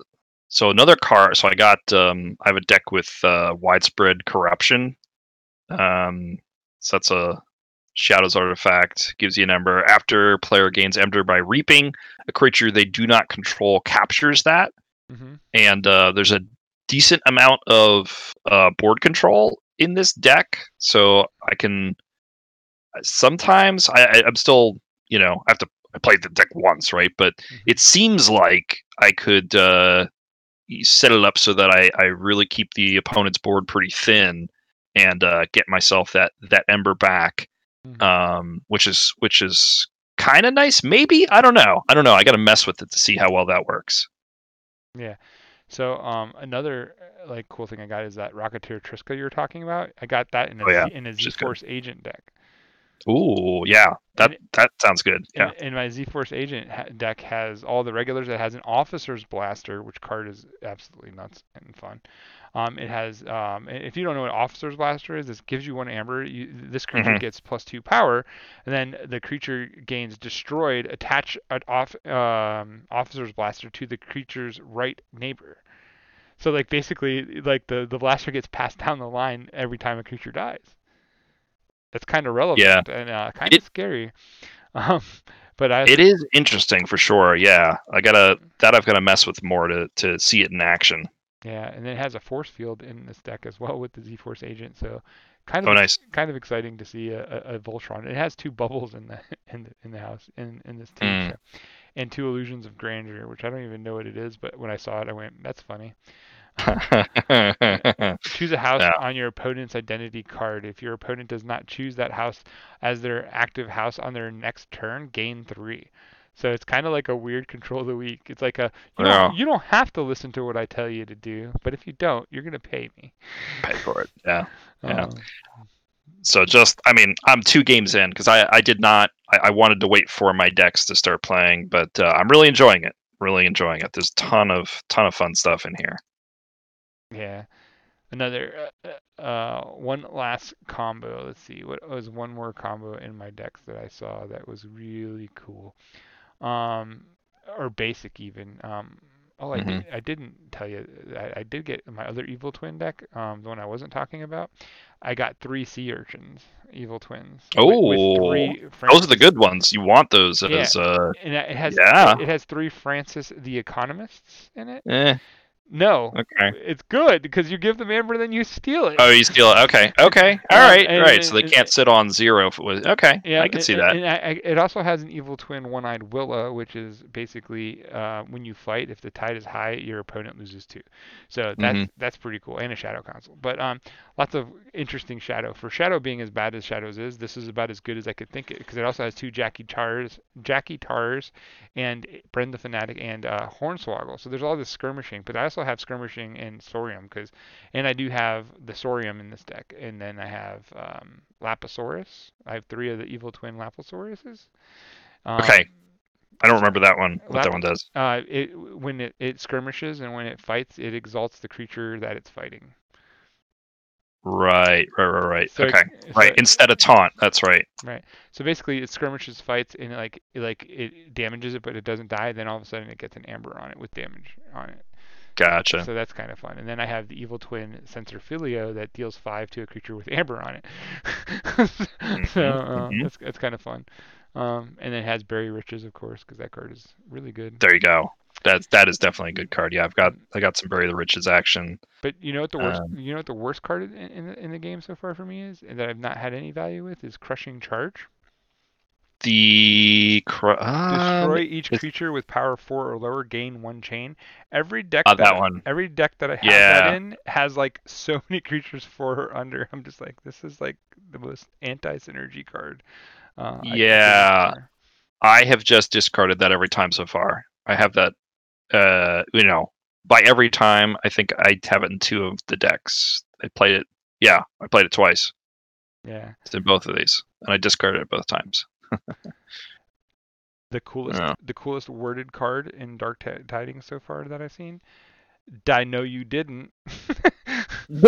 so another card so I got um I have a deck with uh widespread corruption. Um so that's a Shadows artifact gives you an ember. After player gains ember by reaping, a creature they do not control captures that. Mhm. and uh, there's a decent amount of uh, board control in this deck, so I can sometimes I, I'm still you know I have to I played the deck once right, but Mhm. it seems like I could uh, set it up so that I, I really keep the opponent's board pretty thin and uh, get myself that that ember back, Mhm. um, which is which is kind of nice. Maybe I don't know. I don't know. I got to mess with it to see how well that works. Yeah. So um another uh, like cool thing I got is that Rocketeer Triska you were talking about. I got that in a Oh, yeah, in a good. Z-Force agent deck. Ooh, yeah, that that sounds good. Yeah. And, and my Z-Force Agent ha- deck has all the regulars. It has an Officer's Blaster, which card is absolutely nuts and fun. Um, it has, um, if you don't know what Officer's Blaster is, this gives you one amber. You, this creature Mhm. gets plus two power, and then the creature gains destroyed. Attach an off, um, Officer's Blaster to the creature's right neighbor. So like basically, like the the blaster gets passed *laughs* down the line every time a creature dies. That's kind of relevant Yeah. and uh, kind of scary. *laughs* Um, but I It is interesting for sure. Yeah, I gotta that I've gotta mess with more to to see it in action. yeah, and it has a force field in this deck as well with the Z Force agent. So kind of Oh, nice. kind of exciting to see a, a, a Voltron. It has two bubbles in the *laughs* in the, in the house in in this team. Mm. So. And two illusions of grandeur, which I don't even know what it is, but when I saw it, I went, "That's funny." *laughs* Choose a house Yeah. on your opponent's identity card. If your opponent does not choose that house as their active house on their next turn, gain three. So it's kind of like a weird control of the week. It's like a you, Yeah. don't, you don't have to listen to what I tell you to do, but if you don't, you're gonna pay me. Pay for it. Yeah. *laughs* Yeah. Um, So just, I mean, I'm two games in because I, I did not, I, I wanted to wait for my decks to start playing, but uh, I'm really enjoying it. Really enjoying it. There's ton of ton of fun stuff in here. Yeah. Another uh, uh, one last combo. Let's see. What was one more combo in my decks that I saw that was really cool, um, or basic even. Um, oh, I did, I didn't tell you. I, I did get my other evil twin deck, um, the one I wasn't talking about. I got three sea urchins, evil twins. Oh, Those are the good ones. You want those Yeah. as uh, And it has Yeah. it has three Francis the Economists in it. eh, No, okay. it's good because you give them amber, then you steal it. Oh, you steal it. Okay. Okay. All Um, right. and- right. So they and- can't sit on zero if it was okay. Yeah, I can and- see that. And I, it also has an evil twin one-eyed Willa, which is basically uh, when you fight, if the tide is high, your opponent loses two. So that's Mhm. that's pretty cool, and a shadow console. But um, lots of interesting shadow. For shadow being as bad as shadows is, this is about as good as I could think it, because it also has two Jackie Tars, Jackie Tars, and Brenda Fanatic and uh, Hornswoggle. So there's all this skirmishing, but I also have skirmishing and Sorium, because and I do have the Sorium in this deck, and then I have um, Lapisaurus. I have three of the evil twin Lapisauruses. Um, Okay. I don't remember that one. What Lap- that one does. Uh, it when it, it skirmishes and when it fights, it exalts the creature that it's fighting. Right. Right. Right. Right. So it- okay. so right. it- Instead of taunt. That's right. right. So basically, it skirmishes, fights, and it, like it, like it damages it, but it doesn't die. Then all of a sudden, it gets an amber on it with damage on it. Gotcha. So that's kind of fun. And then I have the evil twin Sensor Filio that deals five to a creature with amber on it. *laughs* so uh, mhm. that's that's kind of fun. Um, and then it has Bury Riches, of course, because that card is really good. There you go. That's that is definitely a good card. Yeah, I've got I got some Bury the Riches action. But you know what the worst Um, you know what the worst card in, in the in the game so far for me is, and that I've not had any value with, is Crushing Charge. The cr- Destroy um, each it's- creature with power four or lower, gain one chain. Every deck Uh, that, that one. every deck that I have Yeah. that in has like *laughs* so many creatures four or under. I'm just like, this is like the most anti-synergy card. Uh, I Yeah. for. I have just discarded that every time so far. I have that. Uh, you know, by every time I think I have it in two of the decks. I played it. Yeah, I played it twice. Yeah. It's in both of these, and I discarded it both times. *laughs* The coolest, Yeah. the coolest worded card in Dark Ti- Tidings so far that I've seen. I know you didn't. *laughs*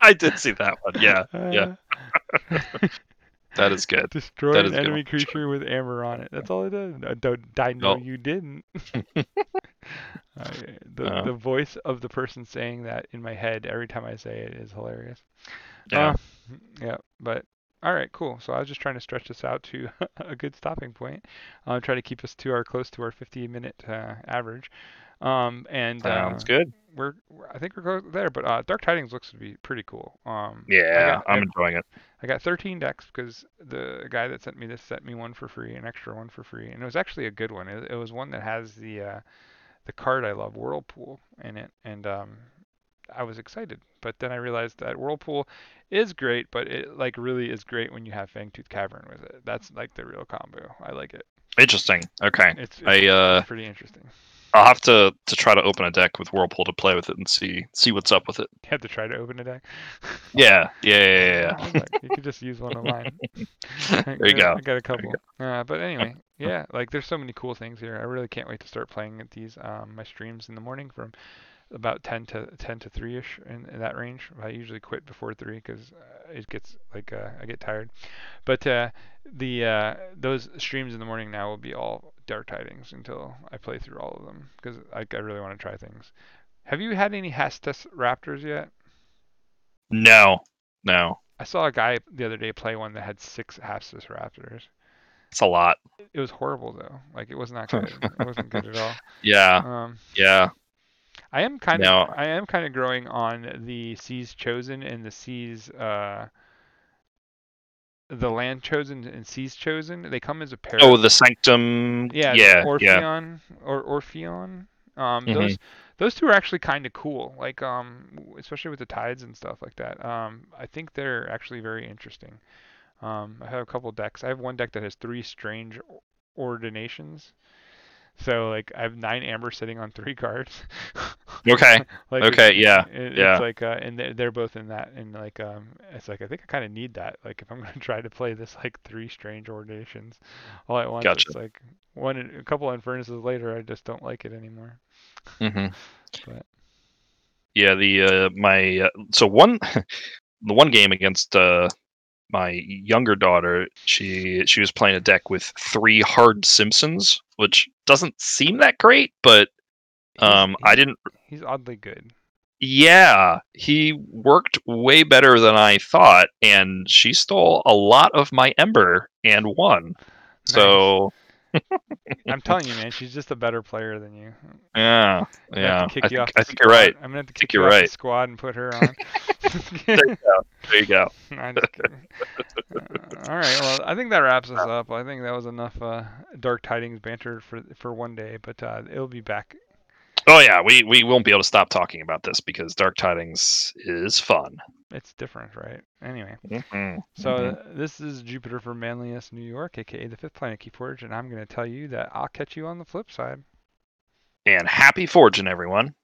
I did see that one. Yeah, yeah. *laughs* That is good. Destroy That an good enemy one, for sure. creature with amber on it. That's all it does. Uh, Don't I know Nope. you didn't. Uh, the Uh. the voice of the person saying that in my head every time I say it is hilarious. Yeah. Uh, yeah, but all right, cool. So I was just trying to stretch this out to *laughs* a good stopping point. Uh, try to keep us to our close to our 50 minute uh, average. Um, and uh, Sounds good. we're, I think we're close there. But uh, Dark Tidings looks to be pretty cool. Um, Yeah, got- I- I'm enjoying it. I got 13 decks because the guy that sent me this sent me one for free, an extra one for free, and it was actually a good one. It, it was one that has the uh, the card I love, Whirlpool, in it, and um, I was excited. But then I realized that Whirlpool is great, but it like really is great when you have Fangtooth Cavern with it. That's like the real combo. I like it. Interesting. Okay. It's, it's, I uh, pretty interesting. I'll have to to try to open a deck with Whirlpool to play with it and see see what's up with it. You have to try to open a deck. Yeah, yeah, yeah, was *laughs* like, you could just use one of mine. *laughs* yeah. There you go. I got a couple. Uh, but anyway, *laughs* yeah, like there's so many cool things here. I really can't wait to start playing at these um, my streams in the morning from about 10 to 10 to 3 ish in, in that range. I usually quit before 3 because uh, it gets like uh, I get tired. But uh, the uh, those streams in the morning now will be all dark tidings until I play through all of them because I, I really want to try things. Have you had any Hastus Raptors yet? No, no, I saw a guy the other day play one that had six Hastus Raptors. it's a lot. It was horrible though. Like it was not *laughs* good. it wasn't good at all. Yeah, Um, yeah. I am kind No. of I am kind of growing on the seas chosen and the seas uh the land chosen and seas chosen. They come as a pair. Oh, the Sanctum. yeah, yeah, yeah. Orpheon or Orpheon. Um, Mhm. those those two are actually kind of cool. Like um, especially with the tides and stuff like that. Um, I think they're actually very interesting. Um, I have a couple decks. I have one deck that has three strange ordinations. So like I have nine amber sitting on three cards. *laughs* Okay. like Okay, it's- yeah, it- yeah. It's like uh, and they're, they're both in that, and like um, it's like I think I kind of need that. Like if I'm gonna *laughs* try to play this like three strange ordinations all at once, Gotcha. it's like one a couple infernuses later, I just don't like it anymore. Mm hmm *laughs* But Yeah, the uh, my uh, so one the one game against uh, my younger daughter, she she was playing a deck with three hard Simpsons, which doesn't seem that great, but um, I didn't. He's oddly good. Yeah, he worked way better than I thought, and she stole a lot of my Ember and won. So *laughs* I'm telling you, man, she's just a better player than you. yeah, I'm gonna have yeah. kick I you think, off I think you're right. I'm gonna have to kick you off the right. squad and put her on. *laughs* There you go. There you go. *laughs* I'm just kidding. Uh, all right. Well, I think that wraps us up. I think that was enough uh, dark tidings banter for for one day, but uh, it'll be back. Oh yeah, we we won't be able to stop talking about this because Dark Tidings is fun. It's different, right? Anyway, Mhm, so mhm. uh, this is Jupiter for Manlius, New York, aka the fifth planet Keyforge, and I'm going to tell you that I'll catch you on the flip side. and happy forging, everyone.